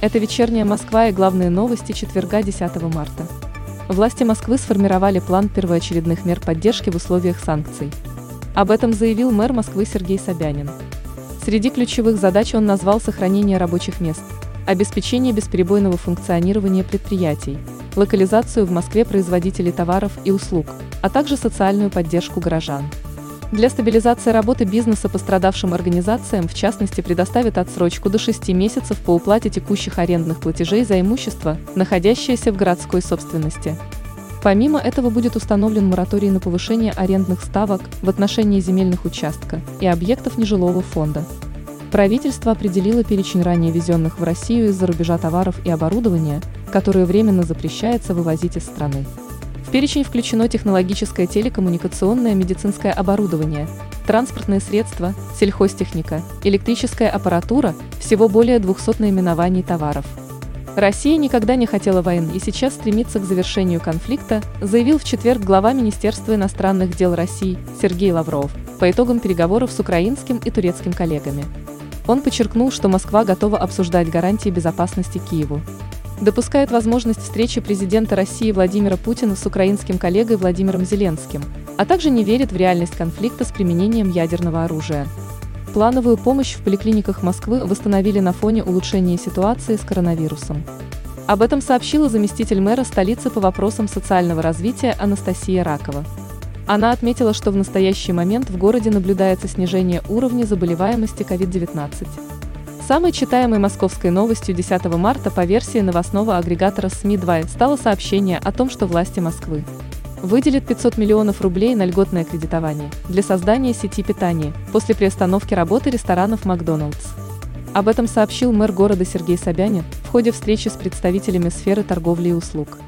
Это вечерняя Москва и главные новости четверга 10 марта. Власти Москвы сформировали план первоочередных мер поддержки в условиях санкций. Об этом заявил мэр Москвы Сергей Собянин. Среди ключевых задач он назвал сохранение рабочих мест, обеспечение бесперебойного функционирования предприятий, локализацию в Москве производителей товаров и услуг, а также социальную поддержку горожан. Для стабилизации работы бизнеса пострадавшим организациям в частности предоставят отсрочку до 6 месяцев по уплате текущих арендных платежей за имущество, находящееся в городской собственности. Помимо этого будет установлен мораторий на повышение арендных ставок в отношении земельных участков и объектов нежилого фонда. Правительство определило перечень ранее везенных в Россию из-за рубежа товаров и оборудования, которые временно запрещается вывозить из страны. В перечень включено технологическое телекоммуникационное медицинское оборудование, транспортные средства, сельхозтехника, электрическая аппаратура, всего более 200 наименований товаров. Россия никогда не хотела войны и сейчас стремится к завершению конфликта, заявил в четверг глава Министерства иностранных дел России Сергей Лавров по итогам переговоров с украинским и турецким коллегами. Он подчеркнул, что Москва готова обсуждать гарантии безопасности Киеву допускает возможность встречи президента России Владимира Путина с украинским коллегой Владимиром Зеленским, а также не верит в реальность конфликта с применением ядерного оружия. Плановую помощь в поликлиниках Москвы восстановили на фоне улучшения ситуации с коронавирусом. Об этом сообщила заместитель мэра столицы по вопросам социального развития Анастасия Ракова. Она отметила, что в настоящий момент в городе наблюдается снижение уровня заболеваемости COVID-19. Самой читаемой московской новостью 10 марта по версии новостного агрегатора СМИ-2 стало сообщение о том, что власти Москвы выделят 500 миллионов рублей на льготное кредитование для создания сети питания после приостановки работы ресторанов «Макдоналдс». Об этом сообщил мэр города Сергей Собянин в ходе встречи с представителями сферы торговли и услуг.